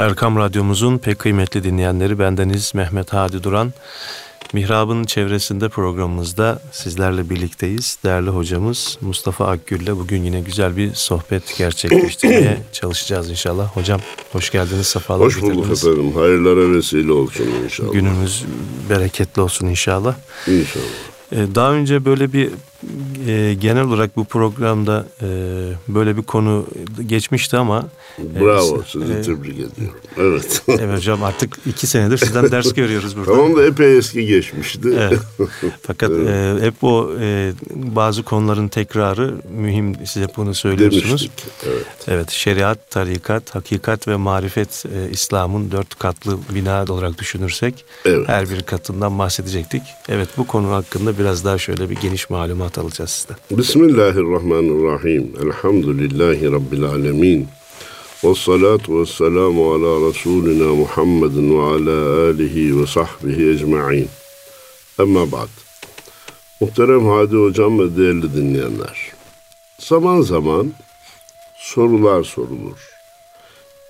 Erkam Radyomuzun pek kıymetli dinleyenleri bendeniz Mehmet Hadi Duran. Mihrab'ın çevresinde programımızda sizlerle birlikteyiz. Değerli hocamız Mustafa Akgül'le bugün yine güzel bir sohbet gerçekleştirmeye çalışacağız inşallah. Hocam hoş geldiniz, sefalar Hoş bulduk getirdiniz. efendim. Hayırlara vesile olsun inşallah. Günümüz bereketli olsun inşallah. İnşallah. Ee, Daha önce böyle bir e, genel olarak bu programda e, böyle bir konu geçmişti ama Bravo. Evet, Sizi e, tebrik ediyorum. Evet. evet hocam artık iki senedir sizden ders görüyoruz burada. tamam da epey eski geçmişti. Evet. Fakat e, hep o e, bazı konuların tekrarı mühim. Siz hep bunu söylüyorsunuz. Demiştik. Evet. Evet, şeriat, tarikat, hakikat ve marifet e, İslam'ın dört katlı bina olarak düşünürsek Evet. her bir katından bahsedecektik. Evet, bu konu hakkında biraz daha şöyle bir geniş malumat alacağız sizden. Bismillahirrahmanirrahim. Elhamdülillahi Rabbil alemin. Ve salatu ve selamu ala Resulina Muhammedin ve ala alihi ve sahbihi ecma'in. Ama ba'd. Muhterem Hadi Hocam ve değerli dinleyenler. Zaman zaman sorular sorulur.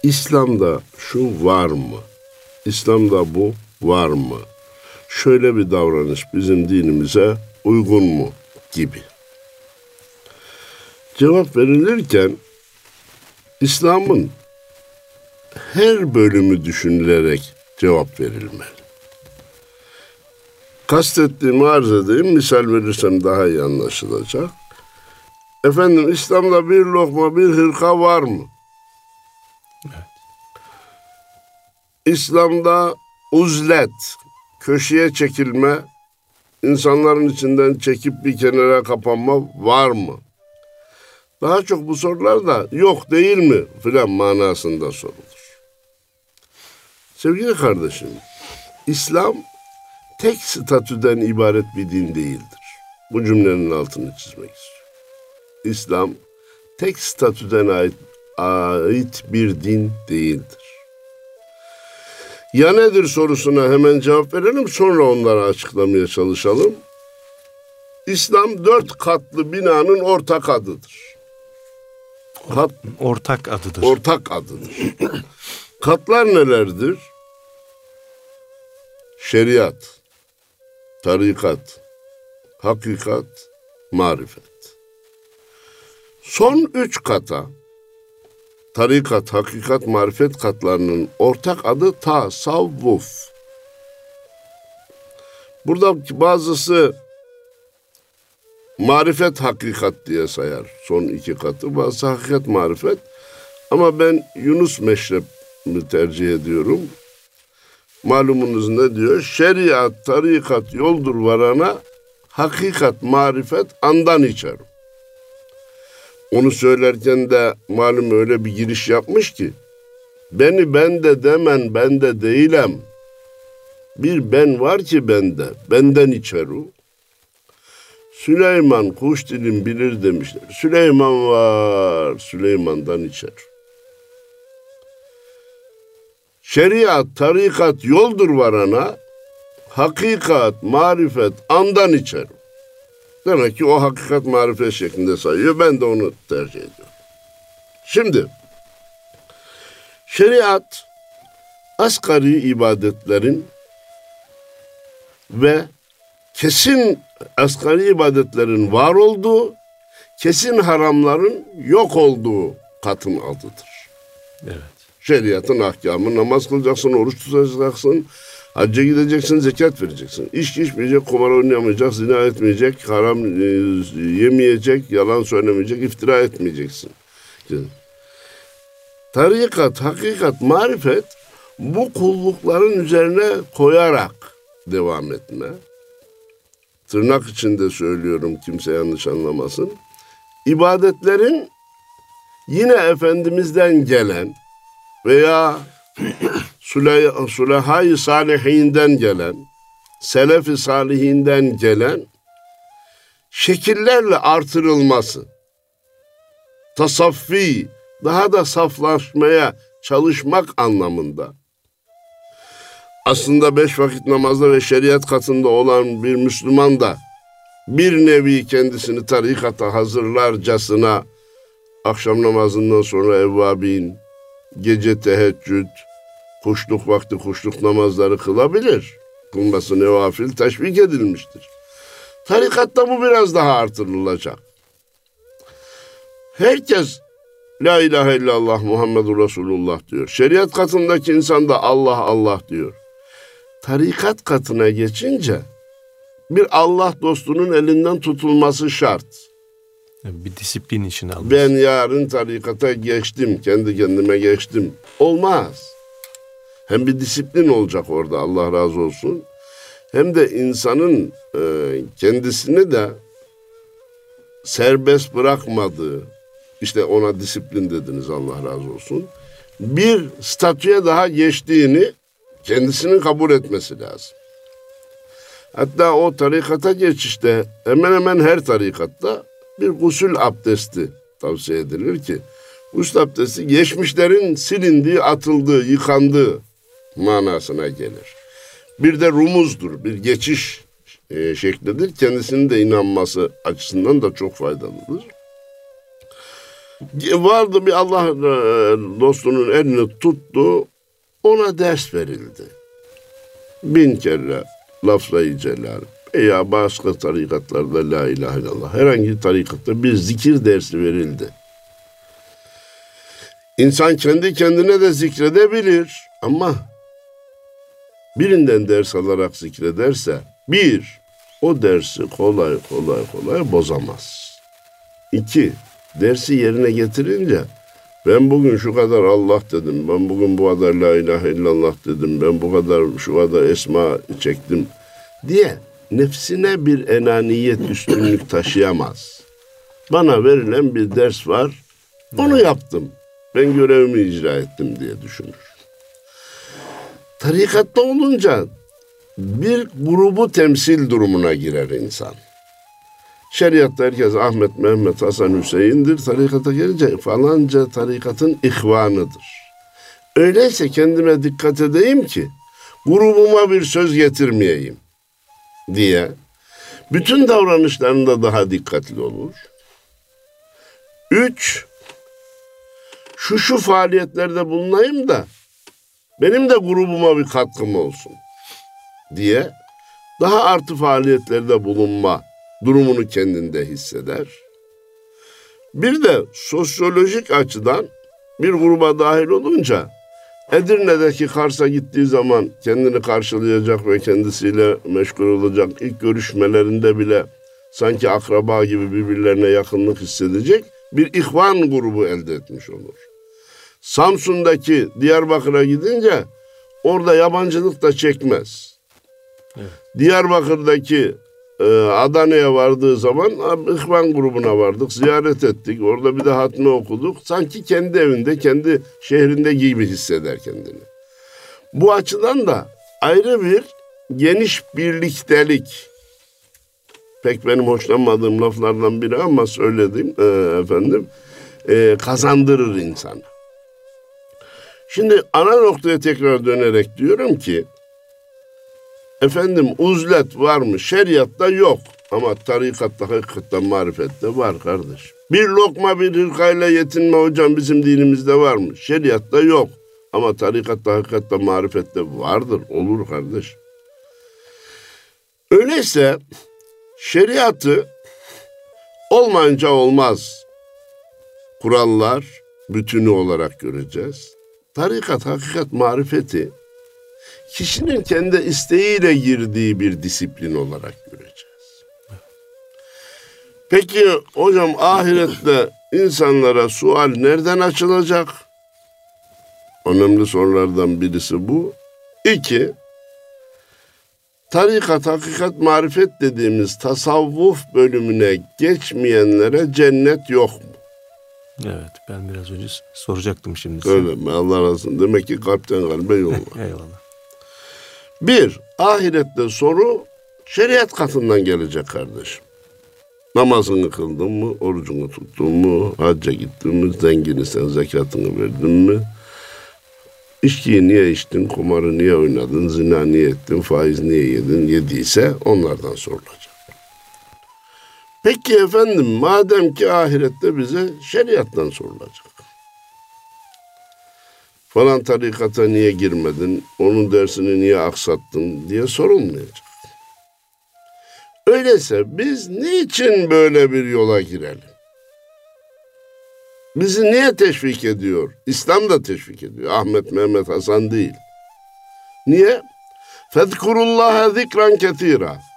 İslam'da şu var mı? İslam'da bu var mı? Şöyle bir davranış bizim dinimize uygun mu? Gibi. Cevap verilirken İslam'ın her bölümü düşünülerek cevap verilmeli. Kastettiğimi arz edeyim, misal verirsem daha iyi anlaşılacak. Efendim İslam'da bir lokma, bir hırka var mı? İslam'da uzlet, köşeye çekilme, insanların içinden çekip bir kenara kapanma var mı? Daha çok bu sorular da yok değil mi filan manasında sorulur. Sevgili kardeşim, İslam tek statüden ibaret bir din değildir. Bu cümlenin altını çizmek istiyorum. İslam tek statüden ait, ait bir din değildir. Ya nedir sorusuna hemen cevap verelim sonra onları açıklamaya çalışalım. İslam dört katlı binanın ortak adıdır. Kat, Ortak adıdır. ortak adıdır. Katlar nelerdir? Şeriat, tarikat, hakikat, marifet. Son üç kata, tarikat, hakikat, marifet katlarının ortak adı tasavvuf. Burada bazısı marifet hakikat diye sayar son iki katı. Bazısı hakikat marifet. Ama ben Yunus meşrebini tercih ediyorum. Malumunuz ne diyor? Şeriat, tarikat yoldur varana, hakikat, marifet andan içer. Onu söylerken de malum öyle bir giriş yapmış ki, beni bende demen bende değilim. Bir ben var ki bende, benden içer o. Süleyman kuş dilim bilir demişler. Süleyman var, Süleyman'dan içer. Şeriat, tarikat yoldur varana, hakikat, marifet andan içer. Demek ki o hakikat marifet şeklinde sayıyor. Ben de onu tercih ediyorum. Şimdi, şeriat, asgari ibadetlerin ve kesin asgari ibadetlerin var olduğu, kesin haramların yok olduğu katın adıdır. Evet. Şeriatın ahkamı namaz kılacaksın, oruç tutacaksın, hacca gideceksin, zekat vereceksin. İçki içmeyecek, kumar oynayamayacak, zina etmeyecek, haram e, yemeyecek, yalan söylemeyecek, iftira etmeyeceksin. Tarikat, hakikat, marifet bu kullukların üzerine koyarak devam etme. Tırnak içinde söylüyorum kimse yanlış anlamasın. İbadetlerin yine Efendimiz'den gelen veya Sülehai Salihinden gelen, Selefi Salihinden gelen şekillerle artırılması, tasaffi, daha da saflaşmaya çalışmak anlamında. Aslında beş vakit namazda ve şeriat katında olan bir Müslüman da bir nevi kendisini tarikata hazırlarcasına akşam namazından sonra evvabin, gece teheccüd, kuşluk vakti kuşluk namazları kılabilir. Kılması nevafil teşvik edilmiştir. Tarikatta bu biraz daha artırılacak. Herkes La ilahe illallah Muhammedur Resulullah diyor. Şeriat katındaki insan da Allah Allah diyor. Tarikat katına geçince bir Allah dostunun elinden tutulması şart. Bir disiplin içine almış. Ben yarın tarikata geçtim, kendi kendime geçtim. Olmaz. Hem bir disiplin olacak orada Allah razı olsun. Hem de insanın e, kendisini de serbest bırakmadığı, işte ona disiplin dediniz Allah razı olsun. Bir statüye daha geçtiğini kendisinin kabul etmesi lazım. Hatta o tarikata geçişte hemen hemen her tarikatta bir gusül abdesti tavsiye edilir ki gusül abdesti geçmişlerin silindiği, atıldığı, yıkandığı manasına gelir. Bir de rumuzdur, bir geçiş e, şeklidir. Kendisinin de inanması açısından da çok faydalıdır. Vardı bir Allah e, dostunun elini tuttu, ona ders verildi. Bin kere lafzayı celal veya başka tarikatlarda la ilahe illallah herhangi tarikatta bir zikir dersi verildi. İnsan kendi kendine de zikredebilir ama birinden ders alarak zikrederse bir, o dersi kolay kolay kolay bozamaz. İki, dersi yerine getirince ben bugün şu kadar Allah dedim, ben bugün bu kadar la ilahe illallah dedim, ben bu kadar şu kadar esma çektim diye nefsine bir enaniyet üstünlük taşıyamaz. Bana verilen bir ders var, onu yaptım. Ben görevimi icra ettim diye düşünür. Tarikatta olunca bir grubu temsil durumuna girer insan. Şeriatta herkes Ahmet, Mehmet, Hasan, Hüseyin'dir. Tarikata gelince falanca tarikatın ihvanıdır. Öyleyse kendime dikkat edeyim ki grubuma bir söz getirmeyeyim diye bütün davranışlarında daha dikkatli olur. Üç, şu şu faaliyetlerde bulunayım da benim de grubuma bir katkım olsun diye daha artı faaliyetlerde bulunma durumunu kendinde hisseder. Bir de sosyolojik açıdan bir gruba dahil olunca Edirne'deki Kars'a gittiği zaman kendini karşılayacak ve kendisiyle meşgul olacak ilk görüşmelerinde bile sanki akraba gibi birbirlerine yakınlık hissedecek bir ihvan grubu elde etmiş olur. Samsun'daki Diyarbakır'a gidince orada yabancılık da çekmez. Evet. Diyarbakır'daki e, Adana'ya vardığı zaman İhvan grubuna vardık, ziyaret ettik. Orada bir de hatmi okuduk. Sanki kendi evinde, kendi şehrinde gibi hisseder kendini. Bu açıdan da ayrı bir geniş birliktelik. Pek benim hoşlanmadığım laflardan biri ama söyledim e, efendim. E, kazandırır insanı. Şimdi ana noktaya tekrar dönerek diyorum ki efendim uzlet var mı? Şeriatta yok. Ama tarikatta, hakikatte, marifette var kardeş. Bir lokma bir hırkayla yetinme hocam bizim dinimizde var mı? Şeriatta yok. Ama tarikatta, hakikatte, marifette vardır. Olur kardeş. Öyleyse şeriatı olmayınca olmaz. Kurallar bütünü olarak göreceğiz. Tarikat, hakikat, marifeti kişinin kendi isteğiyle girdiği bir disiplin olarak göreceğiz. Peki hocam ahirette insanlara sual nereden açılacak? Önemli sorulardan birisi bu. İki, tarikat, hakikat, marifet dediğimiz tasavvuf bölümüne geçmeyenlere cennet yok mu? Evet ben biraz önce soracaktım şimdi. Öyle mi? Allah razı olsun. Demek ki kalpten kalbe yol var. Eyvallah. Bir, ahirette soru şeriat katından gelecek kardeşim. Namazını kıldın mı, orucunu tuttun mu, hacca gittin mi, zengini sen zekatını verdin mi? İçkiyi niye içtin, kumarı niye oynadın, zina niye ettin, faiz niye yedin, yediyse onlardan sorulacak. Peki efendim madem ki ahirette bize şeriattan sorulacak. Falan tarikata niye girmedin? Onun dersini niye aksattın diye sorulmayacak. Öyleyse biz niçin böyle bir yola girelim? Bizi niye teşvik ediyor? İslam da teşvik ediyor. Ahmet, Mehmet, Hasan değil. Niye? Fezkurullaha zikran ketira.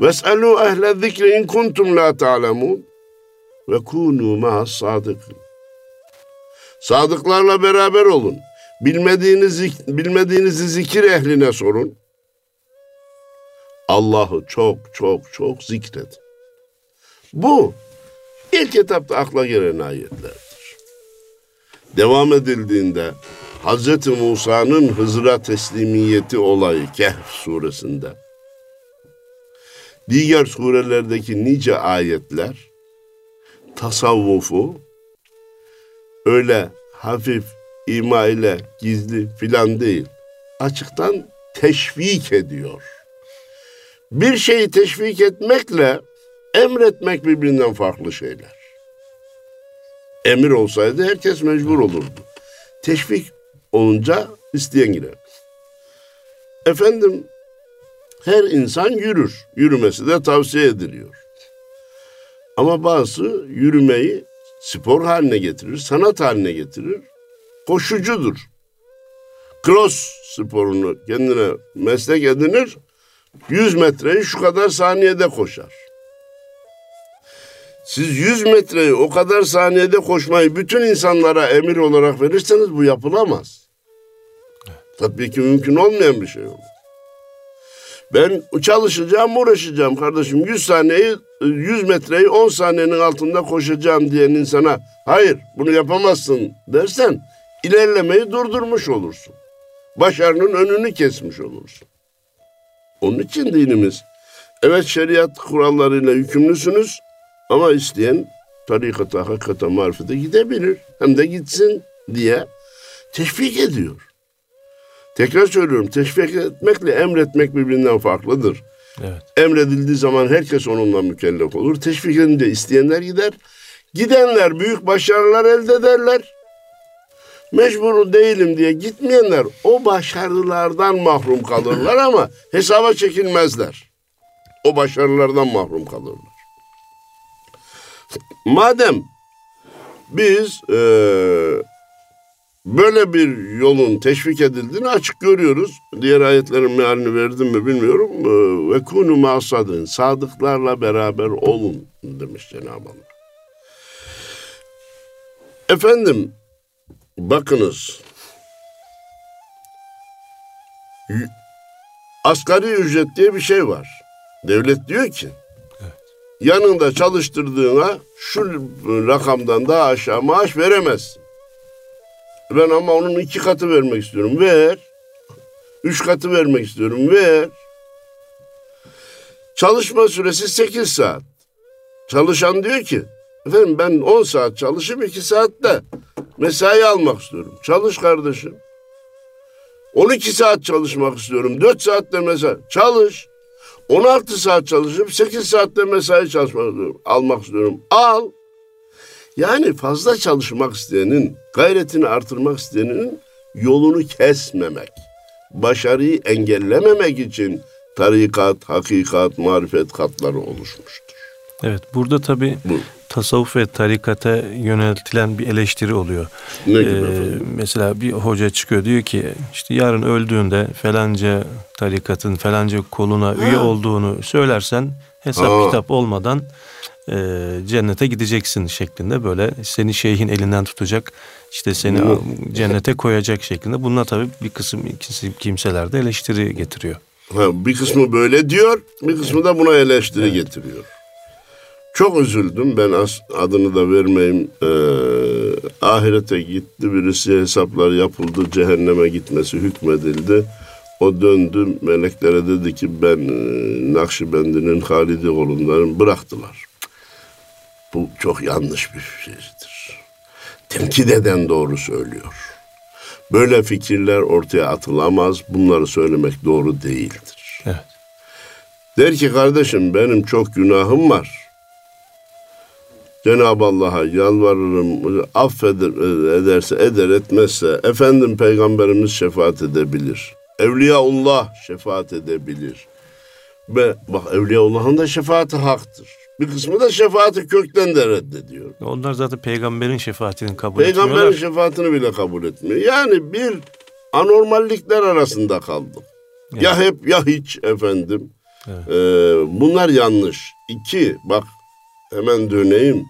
Ves'alû ehle zikri in kuntum la ta'lemûn. Ve kûnû ma'as sadıkın. Sadıklarla beraber olun. Bilmediğiniz, bilmediğinizi zikir ehline sorun. Allah'ı çok çok çok zikredin. Bu ilk etapta akla gelen ayetlerdir. Devam edildiğinde Hz. Musa'nın Hızır'a teslimiyeti olayı Kehf suresinde diğer surelerdeki nice ayetler tasavvufu öyle hafif ima ile gizli filan değil açıktan teşvik ediyor. Bir şeyi teşvik etmekle emretmek birbirinden farklı şeyler. Emir olsaydı herkes mecbur olurdu. Teşvik olunca isteyen girer. Efendim her insan yürür. Yürümesi de tavsiye ediliyor. Ama bazı yürümeyi spor haline getirir, sanat haline getirir. Koşucudur. Cross sporunu kendine meslek edinir. 100 metreyi şu kadar saniyede koşar. Siz 100 metreyi o kadar saniyede koşmayı bütün insanlara emir olarak verirseniz bu yapılamaz. Tabii ki mümkün olmayan bir şey olur. Ben çalışacağım, uğraşacağım kardeşim. 100 saniyeyi, 100 metreyi 10 saniyenin altında koşacağım diyen insana hayır bunu yapamazsın dersen ilerlemeyi durdurmuş olursun. Başarının önünü kesmiş olursun. Onun için dinimiz evet şeriat kurallarıyla yükümlüsünüz ama isteyen tarikata, hakikata, marifete gidebilir. Hem de gitsin diye teşvik ediyor. Tekrar söylüyorum teşvik etmekle emretmek birbirinden farklıdır. Evet. Emredildiği zaman herkes onunla mükellef olur. Teşvik edince isteyenler gider. Gidenler büyük başarılar elde ederler. Mecbur değilim diye gitmeyenler o başarılardan mahrum kalırlar ama hesaba çekilmezler. O başarılardan mahrum kalırlar. Madem biz e, böyle bir yolun teşvik edildiğini açık görüyoruz. Diğer ayetlerin mealini verdim mi bilmiyorum. E, ve kunu masadın sadıklarla beraber olun demiş Cenab-ı Allah. Efendim bakınız asgari ücret diye bir şey var. Devlet diyor ki yanında çalıştırdığına şu rakamdan daha aşağı maaş veremezsin. Ben ama onun iki katı vermek istiyorum. Ver. Üç katı vermek istiyorum. Ver. Çalışma süresi sekiz saat. Çalışan diyor ki efendim ben on saat çalışıp iki saatte mesai almak istiyorum. Çalış kardeşim. 12 saat çalışmak istiyorum. 4 saatte mesai. Çalış. 16 saat çalışıp 8 saatte mesai çalışmak istiyorum. Almak istiyorum. Al. Yani fazla çalışmak isteyenin, gayretini artırmak isteyenin yolunu kesmemek, başarıyı engellememek için tarikat, hakikat, marifet katları oluşmuştur. Evet, burada tabii Bu. tasavvuf ve tarikata yöneltilen bir eleştiri oluyor. Ne gibi ee, Mesela bir hoca çıkıyor diyor ki işte yarın öldüğünde falanca tarikatın falanca koluna ha. üye olduğunu söylersen hesap ha. kitap olmadan e, cennete gideceksin şeklinde böyle seni şeyhin elinden tutacak işte seni cennete koyacak şeklinde. Bununla tabii bir kısım kimseler de eleştiri getiriyor. Ha, bir kısmı böyle diyor, bir kısmı da buna eleştiri evet. getiriyor. Çok üzüldüm. Ben adını da vermeyeyim. Ee, ahirete gitti. Birisi hesaplar yapıldı. Cehenneme gitmesi hükmedildi. O döndü meleklere dedi ki ben e, Nakşibendi'nin Halidi oğlundan bıraktılar. Bu çok yanlış bir şeydir. Tenkit eden doğru söylüyor. Böyle fikirler ortaya atılamaz. Bunları söylemek doğru değildir. Evet. Der ki kardeşim benim çok günahım var. Cenab-ı Allah'a yalvarırım, affeder ederse eder etmezse efendim peygamberimiz şefaat edebilir. Evliyaullah şefaat edebilir. Ve bak Evliyaullah'ın da şefaati haktır. Bir kısmı da şefaati kökten de reddediyor. Onlar zaten peygamberin şefaatini kabul Peygamberin etmiyorlar. şefaatini bile kabul etmiyor. Yani bir anormallikler arasında kaldık. Ya hep ya hiç efendim. Evet. Ee, bunlar yanlış. İki, bak hemen döneyim.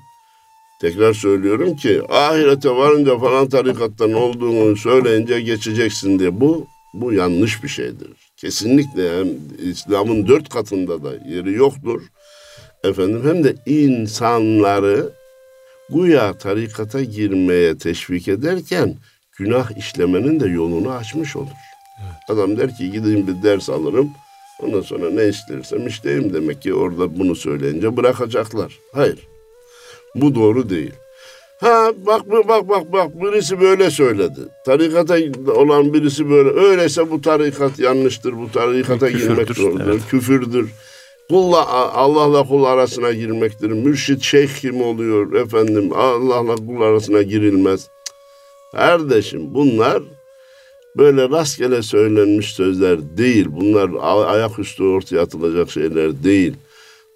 Tekrar söylüyorum ki ahirete varınca falan tarikattan olduğunu söyleyince geçeceksin diye. Bu bu yanlış bir şeydir. Kesinlikle hem İslam'ın dört katında da yeri yoktur. Efendim hem de insanları güya tarikata girmeye teşvik ederken günah işlemenin de yolunu açmış olur. Adam der ki gideyim bir ders alırım. Ondan sonra ne istersem işleyeyim demek ki orada bunu söyleyince bırakacaklar. Hayır. Bu doğru değil. Ha bak bak bak bak bak birisi böyle söyledi. Tarikata olan birisi böyle. Öyleyse bu tarikat yanlıştır. Bu tarikata Küfürdür, girmek zorundadır. evet. Küfürdür. Kulla Allah'la kul arasına girmektir. Mürşit şeyh kim oluyor efendim? Allah'la kul arasına girilmez. Kardeşim bunlar böyle rastgele söylenmiş sözler değil. Bunlar ayaküstü ortaya atılacak şeyler değil.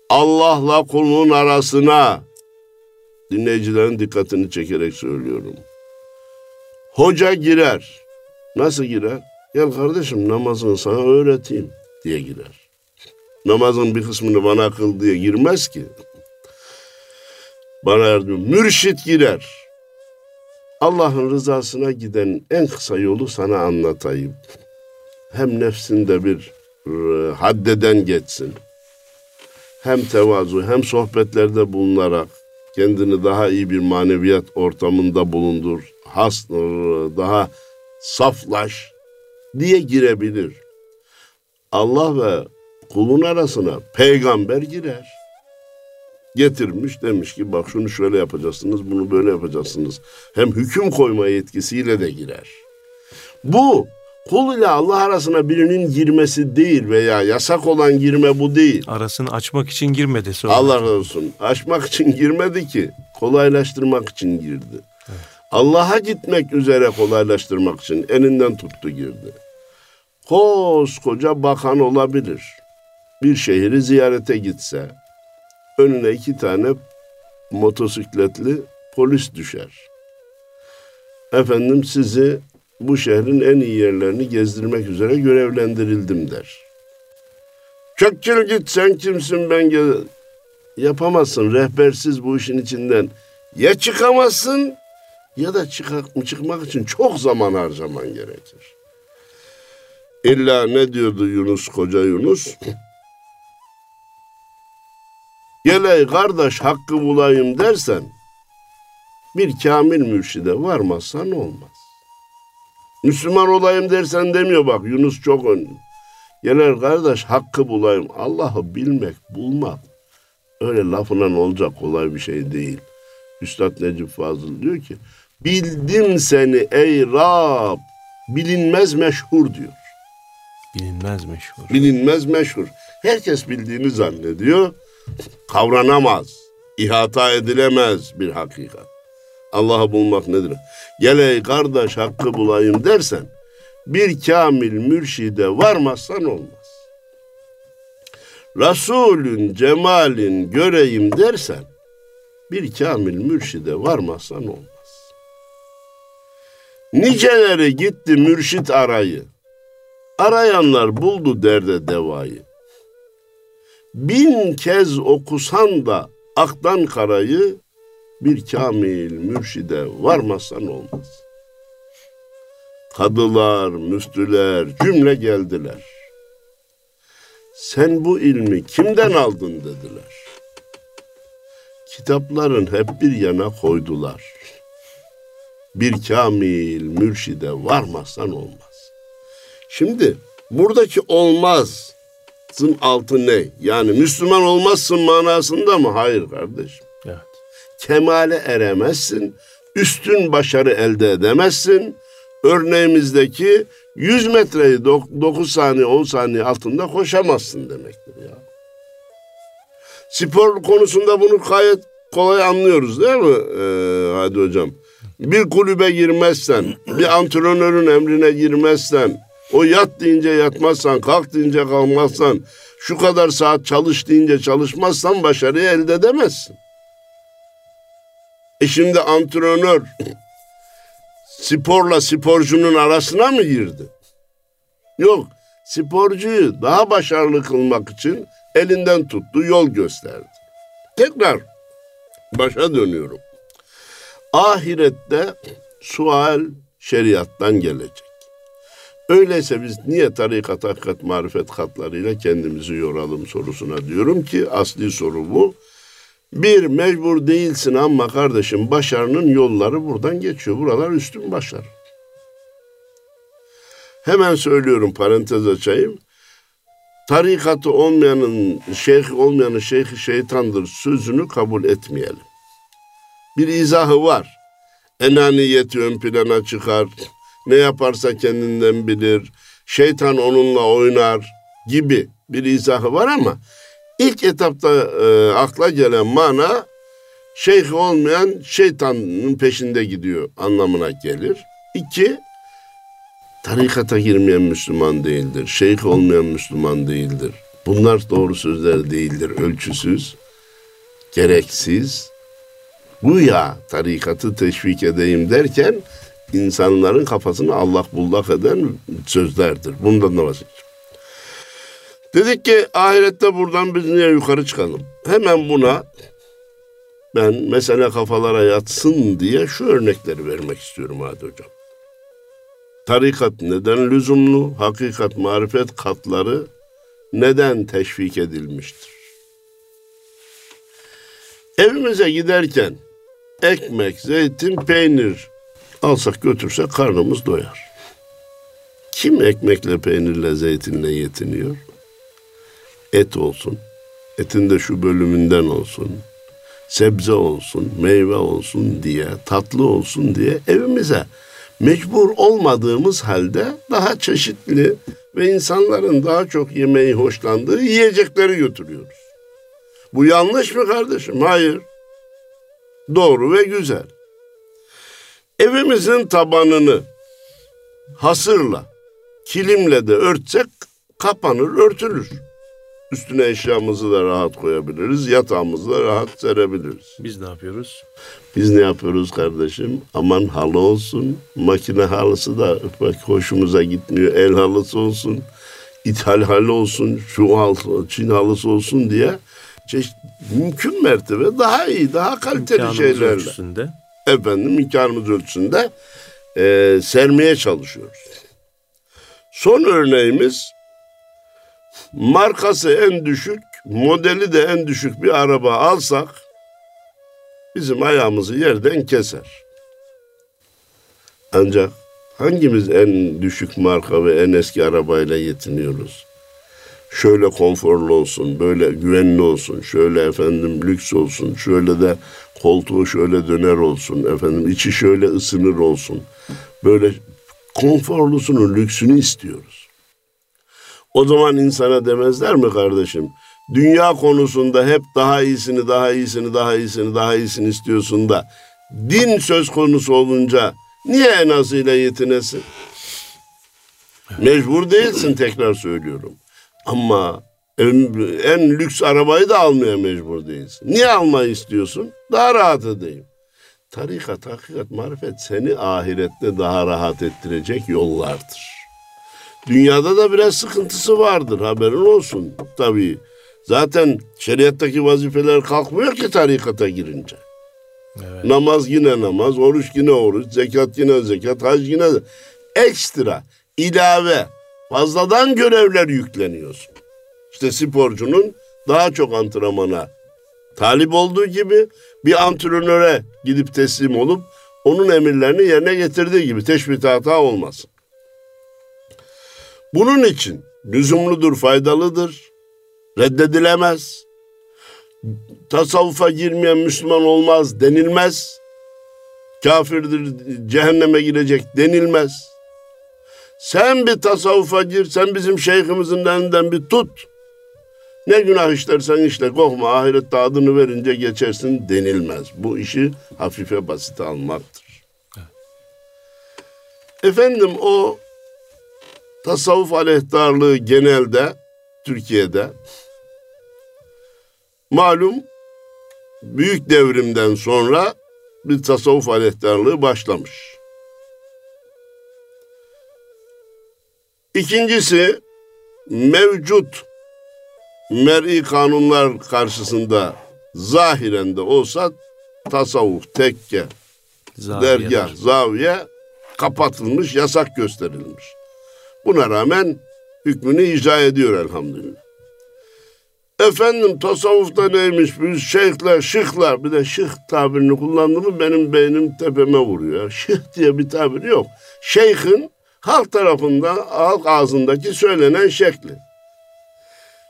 Allah'la kulun arasına dinleyicilerin dikkatini çekerek söylüyorum. Hoca girer. Nasıl girer? Gel kardeşim namazını sana öğreteyim diye girer. Namazın bir kısmını bana kıl diye girmez ki. Bana yardım. Mürşit girer. Allah'ın rızasına giden en kısa yolu sana anlatayım. Hem nefsinde bir e, haddeden geçsin. Hem tevazu hem sohbetlerde bulunarak kendini daha iyi bir maneviyat ortamında bulundur. Has, daha saflaş diye girebilir. Allah ve kulun arasına peygamber girer. Getirmiş demiş ki bak şunu şöyle yapacaksınız, bunu böyle yapacaksınız. Hem hüküm koyma yetkisiyle de girer. Bu kul ile Allah arasına birinin girmesi değil veya yasak olan girme bu değil. Arasını açmak için girmedi sonra. Allah razı olsun. Aşmak için girmedi ki. Kolaylaştırmak için girdi. Allah'a gitmek üzere kolaylaştırmak için elinden tuttu girdi. Koskoca bakan olabilir. Bir şehri ziyarete gitse önüne iki tane motosikletli polis düşer. Efendim sizi bu şehrin en iyi yerlerini gezdirmek üzere görevlendirildim der. Çökçül git sen kimsin ben gel. Yapamazsın rehbersiz bu işin içinden. Ya çıkamazsın ya da çıkak, çıkmak için çok zaman harcaman gerekir. İlla ne diyordu Yunus koca Yunus? Geley kardeş hakkı bulayım dersen bir kamil mürşide varmazsan olmaz. Müslüman olayım dersen demiyor bak Yunus çok ön. Gelir kardeş hakkı bulayım. Allah'ı bilmek, bulmak öyle lafından olacak kolay bir şey değil. Üstad Necip Fazıl diyor ki bildim seni ey Rab bilinmez meşhur diyor. Bilinmez meşhur. Bilinmez meşhur. Herkes bildiğini zannediyor. Kavranamaz. ihata edilemez bir hakikat. Allah'ı bulmak nedir? Gel ey kardeş hakkı bulayım dersen bir kamil mürşide varmazsan olmaz. Resulün cemalin göreyim dersen bir kamil mürşide varmazsan olmaz. Niceleri gitti mürşit arayı. Arayanlar buldu derde devayı. Bin kez okusan da aktan karayı bir kamil mürşide varmazsan olmaz. Kadılar, müftüler cümle geldiler. Sen bu ilmi kimden aldın dediler. Kitapların hep bir yana koydular. Bir kamil mürşide varmazsan olmaz. Şimdi buradaki olmazın altı ne? Yani Müslüman olmazsın manasında mı? Hayır kardeşim. Evet. Kemale eremezsin. Üstün başarı elde edemezsin. Örneğimizdeki 100 metreyi 9 saniye 10 saniye altında koşamazsın demektir ya. Spor konusunda bunu gayet kolay anlıyoruz değil mi ee, Hadi hocam? Bir kulübe girmezsen, bir antrenörün emrine girmezsen, o yat deyince yatmazsan, kalk deyince kalkmazsan, şu kadar saat çalış deyince çalışmazsan başarıyı elde edemezsin. E şimdi antrenör sporla sporcunun arasına mı girdi? Yok. Sporcuyu daha başarılı kılmak için elinden tuttu, yol gösterdi. Tekrar başa dönüyorum. Ahirette sual şeriattan gelecek. Öyleyse biz niye tarikat, hakikat, marifet katlarıyla kendimizi yoralım sorusuna diyorum ki asli soru bu. Bir mecbur değilsin ama kardeşim başarının yolları buradan geçiyor. Buralar üstün başarı. Hemen söylüyorum parantez açayım. Tarikatı olmayanın, şeyh olmayanın şeyhi şeytandır sözünü kabul etmeyelim. Bir izahı var. Enaniyeti ön plana çıkar. Ne yaparsa kendinden bilir. Şeytan onunla oynar gibi bir izahı var ama ilk etapta e, akla gelen mana şeyh olmayan şeytanın peşinde gidiyor anlamına gelir. İki, tarikata girmeyen Müslüman değildir. Şeyh olmayan Müslüman değildir. Bunlar doğru sözler değildir. Ölçüsüz, gereksiz. Bu ya tarikatı teşvik edeyim derken insanların kafasını allak bullak eden sözlerdir. Bundan da vazgeç. Dedik ki ahirette buradan biz niye yukarı çıkalım? Hemen buna ben mesele kafalara yatsın diye şu örnekleri vermek istiyorum hadi hocam. Tarikat neden lüzumlu? Hakikat, marifet katları neden teşvik edilmiştir? Evimize giderken ekmek, zeytin, peynir alsak götürsek karnımız doyar. Kim ekmekle, peynirle, zeytinle yetiniyor? Et olsun, etin de şu bölümünden olsun, sebze olsun, meyve olsun diye, tatlı olsun diye evimize mecbur olmadığımız halde daha çeşitli ve insanların daha çok yemeği hoşlandığı yiyecekleri götürüyoruz. Bu yanlış mı kardeşim? Hayır. Doğru ve güzel. Evimizin tabanını hasırla, kilimle de örtsek kapanır, örtülür. Üstüne eşyamızı da rahat koyabiliriz, yatağımızı da rahat serebiliriz. Biz ne yapıyoruz? Biz ne yapıyoruz kardeşim? Aman halı olsun, makine halısı da bak hoşumuza gitmiyor. El halısı olsun, ithal halı olsun, şu halı, Çin halısı olsun diye çeşit, mümkün mertebe daha iyi, daha kaliteli İmkanımız şeylerle ölçüsünde. Efendim imkanımız ölçüsünde e, sermeye çalışıyoruz. Son örneğimiz markası en düşük, modeli de en düşük bir araba alsak bizim ayağımızı yerden keser. Ancak hangimiz en düşük marka ve en eski arabayla yetiniyoruz? Şöyle konforlu olsun, böyle güvenli olsun, şöyle efendim lüks olsun, şöyle de koltuğu şöyle döner olsun, efendim içi şöyle ısınır olsun. Böyle konforlusunun lüksünü istiyoruz. O zaman insana demezler mi kardeşim? Dünya konusunda hep daha iyisini, daha iyisini, daha iyisini, daha iyisini istiyorsun da din söz konusu olunca niye en azıyla yetinesin? Mecbur değilsin tekrar söylüyorum. Ama en, en lüks arabayı da almaya mecbur değilsin. Niye almayı istiyorsun? Daha rahat edeyim. Tarikat, hakikat, marifet seni ahirette daha rahat ettirecek yollardır. Dünyada da biraz sıkıntısı vardır haberin olsun tabii. Zaten şeriattaki vazifeler kalkmıyor ki tarikata girince. Evet. Namaz yine namaz, oruç yine oruç, zekat yine zekat, hac yine ekstra, ilave, fazladan görevler yükleniyorsun. İşte sporcunun daha çok antrenmana talip olduğu gibi bir antrenöre gidip teslim olup onun emirlerini yerine getirdiği gibi teşbih hata olmasın. Bunun için lüzumludur, faydalıdır, reddedilemez. Tasavvufa girmeyen Müslüman olmaz denilmez. Kafirdir, cehenneme girecek denilmez. Sen bir tasavvufa gir, sen bizim şeyhimizin elinden bir tut. Ne günah işlersen işle korkma ahirette adını verince geçersin denilmez. Bu işi hafife basite almaktır. Efendim o tasavvuf aleyhtarlığı genelde Türkiye'de malum büyük devrimden sonra bir tasavvuf aleyhtarlığı başlamış. İkincisi mevcut mer'i kanunlar karşısında zahiren de olsa tasavvuf, tekke, Zaviyeler. dergah, zaviye kapatılmış, yasak gösterilmiş. Buna rağmen hükmünü icra ediyor elhamdülillah. Efendim tasavvufta neymiş? Biz şeyhler, şıklar. Bir de şık tabirini kullandığımı benim beynim tepeme vuruyor. Şık diye bir tabir yok. Şeyhin halk tarafından, halk ağzındaki söylenen şekli.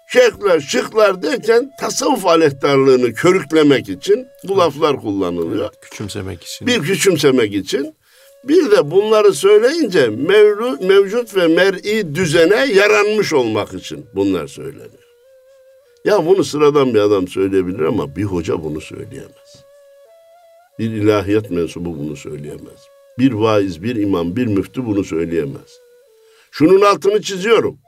Şeyhler, şıklar derken tasavvuf aleyhtarlığını körüklemek için bu laflar kullanılıyor. Küçümsemek için. Bir küçümsemek için. Bir de bunları söyleyince mevlu, mevcut ve mer'i düzene yaranmış olmak için bunlar söyleniyor. Ya bunu sıradan bir adam söyleyebilir ama bir hoca bunu söyleyemez. Bir ilahiyat mensubu bunu söyleyemez. Bir vaiz, bir imam, bir müftü bunu söyleyemez. Şunun altını çiziyorum.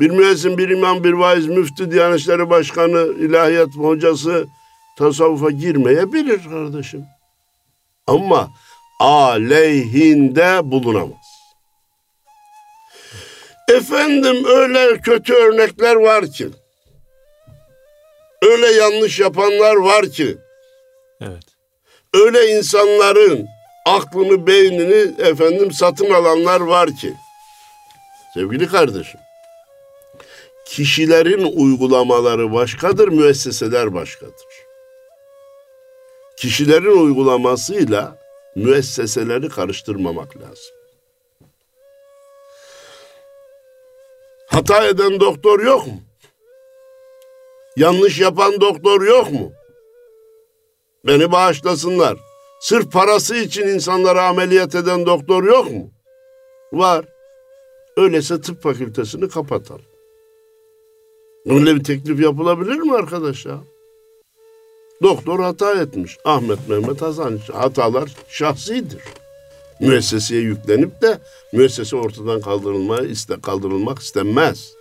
Bir müezzin, bir imam, bir vaiz, müftü, Diyanet İşleri Başkanı, ilahiyat hocası tasavvufa girmeyebilir kardeşim. Ama aleyhinde bulunamaz. Efendim öyle kötü örnekler var ki, öyle yanlış yapanlar var ki, Evet. öyle insanların aklını, beynini efendim satın alanlar var ki. Sevgili kardeşim, kişilerin uygulamaları başkadır, müesseseler başkadır. Kişilerin uygulamasıyla müesseseleri karıştırmamak lazım. Hata eden doktor yok mu? Yanlış yapan doktor yok mu? Beni bağışlasınlar. Sırf parası için insanlara ameliyat eden doktor yok mu? Var. Öyleyse tıp fakültesini kapatalım. Öyle bir teklif yapılabilir mi arkadaş ya? Doktor hata etmiş. Ahmet Mehmet Hasan hatalar şahsidir. Müesseseye yüklenip de müessese ortadan kaldırılmaya iste kaldırılmak istenmez.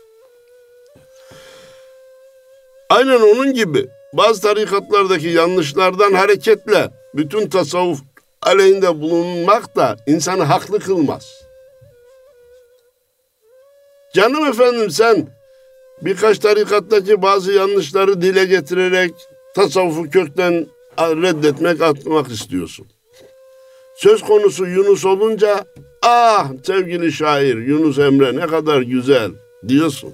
Aynen onun gibi bazı tarikatlardaki yanlışlardan hareketle bütün tasavvuf aleyhinde bulunmak da insanı haklı kılmaz. Canım efendim sen birkaç tarikattaki bazı yanlışları dile getirerek tasavvufu kökten reddetmek, atmak istiyorsun. Söz konusu Yunus olunca ah sevgili şair Yunus Emre ne kadar güzel diyorsun.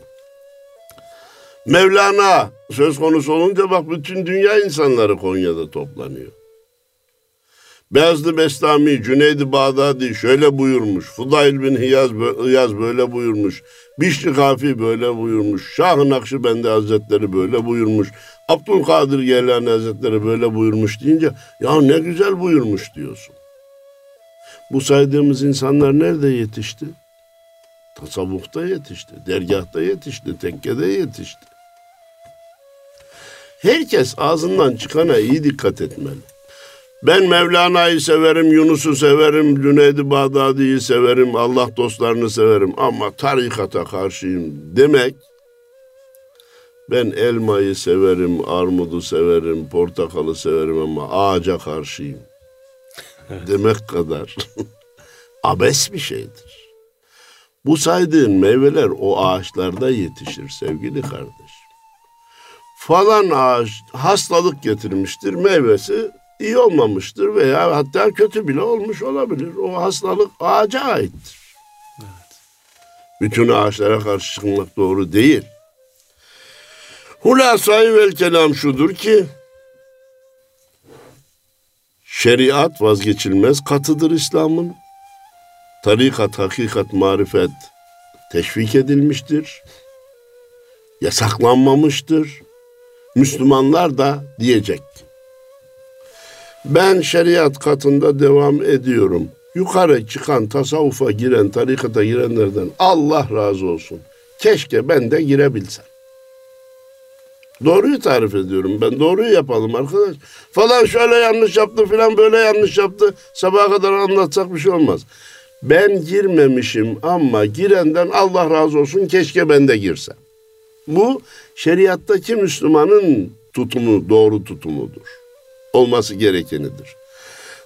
Mevlana söz konusu olunca bak bütün dünya insanları Konya'da toplanıyor. Beyazlı Bestami, Cüneydi Bağdadi şöyle buyurmuş. Fudayl bin Hiyaz, Hiyaz böyle buyurmuş. Bişri Kafi böyle buyurmuş. Şah-ı Nakşibendi Hazretleri böyle buyurmuş. Abdülkadir Geylani Hazretleri böyle buyurmuş deyince ya ne güzel buyurmuş diyorsun. Bu saydığımız insanlar nerede yetişti? Tasavvufta yetişti, dergahta yetişti, tekkede yetişti. Herkes ağzından çıkana iyi dikkat etmeli. Ben Mevlana'yı severim, Yunus'u severim, Cüneydi Bağdadi'yi severim, Allah dostlarını severim ama tarikata karşıyım demek ben elmayı severim, armudu severim, portakalı severim ama ağaca karşıyım. Demek kadar abes bir şeydir. Bu saydığın meyveler o ağaçlarda yetişir sevgili kardeş. Falan ağaç hastalık getirmiştir, meyvesi iyi olmamıştır veya hatta kötü bile olmuş olabilir. O hastalık ağaca aittir. Bütün ağaçlara karşı çıkmak doğru değil. Hulasayı vel kelam şudur ki şeriat vazgeçilmez katıdır İslam'ın. Tarikat, hakikat, marifet teşvik edilmiştir. Yasaklanmamıştır. Müslümanlar da diyecek. Ben şeriat katında devam ediyorum. Yukarı çıkan tasavvufa giren, tarikata girenlerden Allah razı olsun. Keşke ben de girebilsem. Doğruyu tarif ediyorum. Ben doğruyu yapalım arkadaş. Falan şöyle yanlış yaptı filan böyle yanlış yaptı. Sabaha kadar anlatsak bir şey olmaz. Ben girmemişim ama girenden Allah razı olsun keşke ben de girsem. Bu şeriattaki Müslümanın tutumu, doğru tutumudur. Olması gerekenidir.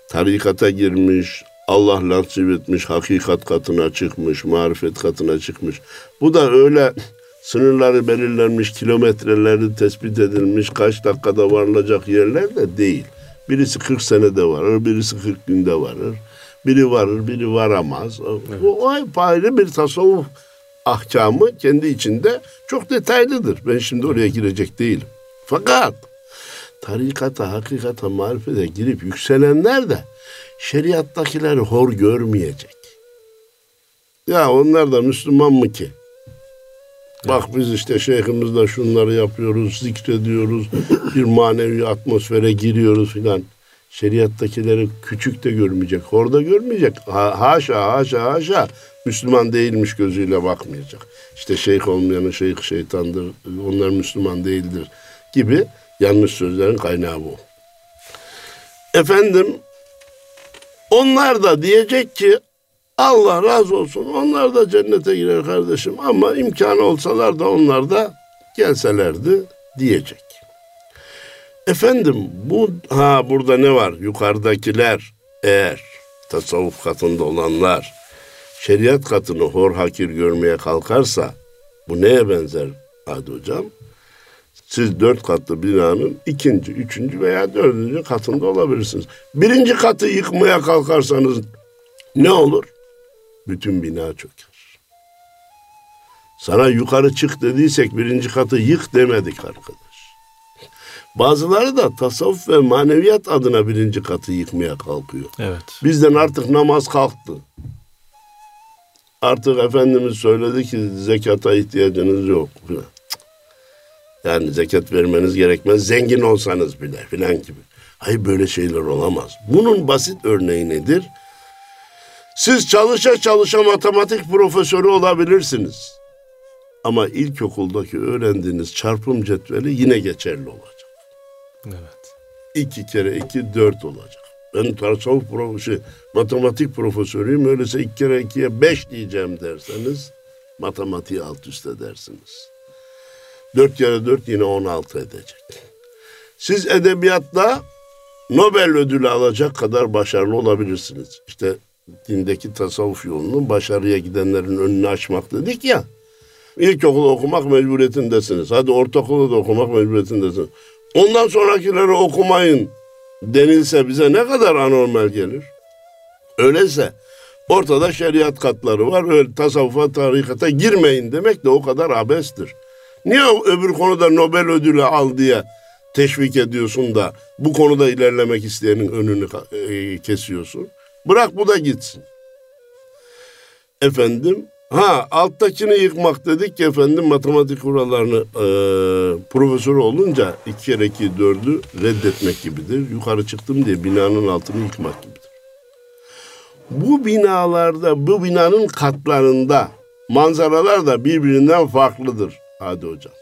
Tarikata girmiş, Allah nasip etmiş, hakikat katına çıkmış, marifet katına çıkmış. Bu da öyle sınırları belirlenmiş, kilometreleri tespit edilmiş, kaç dakikada varılacak yerler de değil. Birisi 40 senede varır, birisi 40 günde varır. Biri varır, biri varamaz. Evet. O ayrı bir tasavvuf ahkamı kendi içinde çok detaylıdır. Ben şimdi oraya girecek değilim. Fakat tarikata, hakikata, marifete girip yükselenler de şeriattakileri hor görmeyecek. Ya onlar da Müslüman mı ki? Bak biz işte şeyhimizle şunları yapıyoruz, zikrediyoruz, bir manevi atmosfere giriyoruz filan. Şeriattakileri küçük de görmeyecek, hor da görmeyecek. Ha, haşa, haşa, haşa. Müslüman değilmiş gözüyle bakmayacak. İşte şeyh olmayanı şeyh şeytandır, onlar Müslüman değildir gibi yanlış sözlerin kaynağı bu. Efendim, onlar da diyecek ki Allah razı olsun. Onlar da cennete girer kardeşim ama imkanı olsalar da onlar da gelselerdi diyecek. Efendim bu ha burada ne var? Yukarıdakiler eğer tasavvuf katında olanlar şeriat katını hor hakir görmeye kalkarsa bu neye benzer Hadi hocam? Siz dört katlı binanın ikinci, üçüncü veya dördüncü katında olabilirsiniz. Birinci katı yıkmaya kalkarsanız ne olur? bütün bina çöker. Sana yukarı çık dediysek birinci katı yık demedik arkadaş. Bazıları da tasavvuf ve maneviyat adına birinci katı yıkmaya kalkıyor. Evet. Bizden artık namaz kalktı. Artık Efendimiz söyledi ki zekata ihtiyacınız yok. Yani zekat vermeniz gerekmez zengin olsanız bile filan gibi. Hayır böyle şeyler olamaz. Bunun basit örneği nedir? Siz çalışa çalışa matematik profesörü olabilirsiniz. Ama ilkokuldaki öğrendiğiniz çarpım cetveli yine geçerli olacak. Evet. İki kere iki dört olacak. Ben tasavvuf profesörü, matematik profesörüyüm. Öyleyse iki kere ikiye beş diyeceğim derseniz matematiği alt üst edersiniz. Dört kere dört yine on altı edecek. Siz edebiyatta Nobel ödülü alacak kadar başarılı olabilirsiniz. İşte dindeki tasavvuf yolunun başarıya gidenlerin önünü açmak dedik ya. İlkokulu okumak mecburiyetindesiniz. Hadi ortaokulu da okumak mecburiyetindesiniz. Ondan sonrakileri okumayın denilse bize ne kadar anormal gelir? Öyleyse ortada şeriat katları var. Öyle tasavvufa, tarikata girmeyin demek de o kadar abestir. Niye öbür konuda Nobel ödülü al diye teşvik ediyorsun da bu konuda ilerlemek isteyenin önünü e, kesiyorsun? Bırak bu da gitsin. Efendim ha alttakini yıkmak dedik ki efendim matematik kurallarını e, profesör olunca iki kere iki dördü reddetmek gibidir. Yukarı çıktım diye binanın altını yıkmak gibidir. Bu binalarda bu binanın katlarında manzaralar da birbirinden farklıdır. Hadi hocam.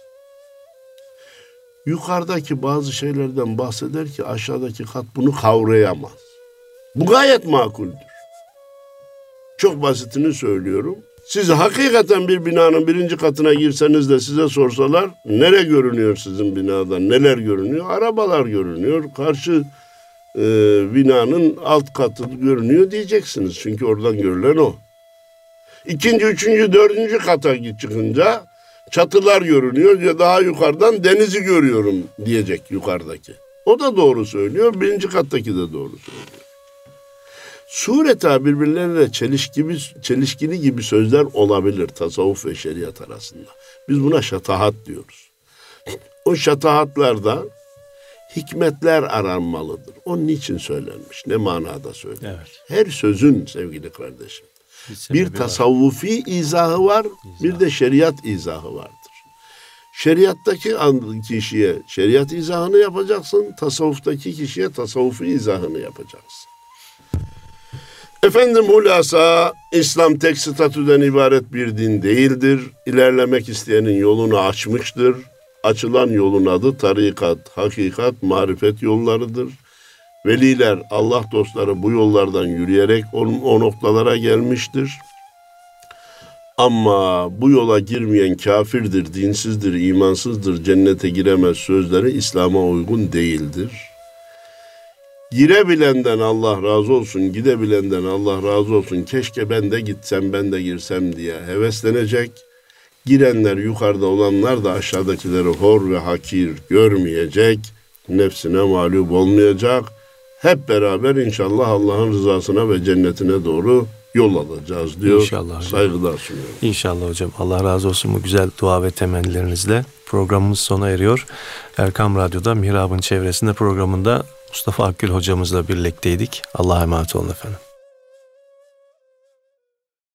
Yukarıdaki bazı şeylerden bahseder ki aşağıdaki kat bunu kavrayamaz. Bu gayet makuldür. Çok basitini söylüyorum. Siz hakikaten bir binanın birinci katına girseniz de size sorsalar nere görünüyor sizin binadan neler görünüyor? Arabalar görünüyor. Karşı e, binanın alt katı görünüyor diyeceksiniz. Çünkü oradan görülen o. İkinci, üçüncü, dördüncü kata git çıkınca çatılar görünüyor. Ya daha yukarıdan denizi görüyorum diyecek yukarıdaki. O da doğru söylüyor. Birinci kattaki de doğru söylüyor sureta birbirleriyle çelişkili, çelişkili gibi sözler olabilir tasavvuf ve şeriat arasında. Biz buna şatahat diyoruz. O şatahatlarda hikmetler aranmalıdır. Onun için söylenmiş. Ne manada söylenmiş. Evet. Her sözün sevgili kardeşim. Bir, bir tasavvufi var. izahı var, İzah. bir de şeriat izahı vardır. Şeriattaki kişiye şeriat izahını yapacaksın, tasavvuftaki kişiye tasavvufi izahını yapacaksın. Efendim hulasa İslam tek statüden ibaret bir din değildir. İlerlemek isteyenin yolunu açmıştır. Açılan yolun adı tarikat, hakikat, marifet yollarıdır. Veliler, Allah dostları bu yollardan yürüyerek o, o noktalara gelmiştir. Ama bu yola girmeyen kafirdir, dinsizdir, imansızdır, cennete giremez sözleri İslam'a uygun değildir. Girebilenden Allah razı olsun, gidebilenden Allah razı olsun. Keşke ben de gitsem, ben de girsem diye heveslenecek. Girenler yukarıda olanlar da aşağıdakileri hor ve hakir görmeyecek. Nefsine mağlup olmayacak. Hep beraber inşallah Allah'ın rızasına ve cennetine doğru yol alacağız diyor. İnşallah hocam. Saygılar sunuyorum. İnşallah hocam. Allah razı olsun bu güzel dua ve temennilerinizle. Programımız sona eriyor. Erkam Radyo'da Mihrab'ın çevresinde programında Mustafa Akgül hocamızla birlikteydik. Allah'a emanet olun efendim.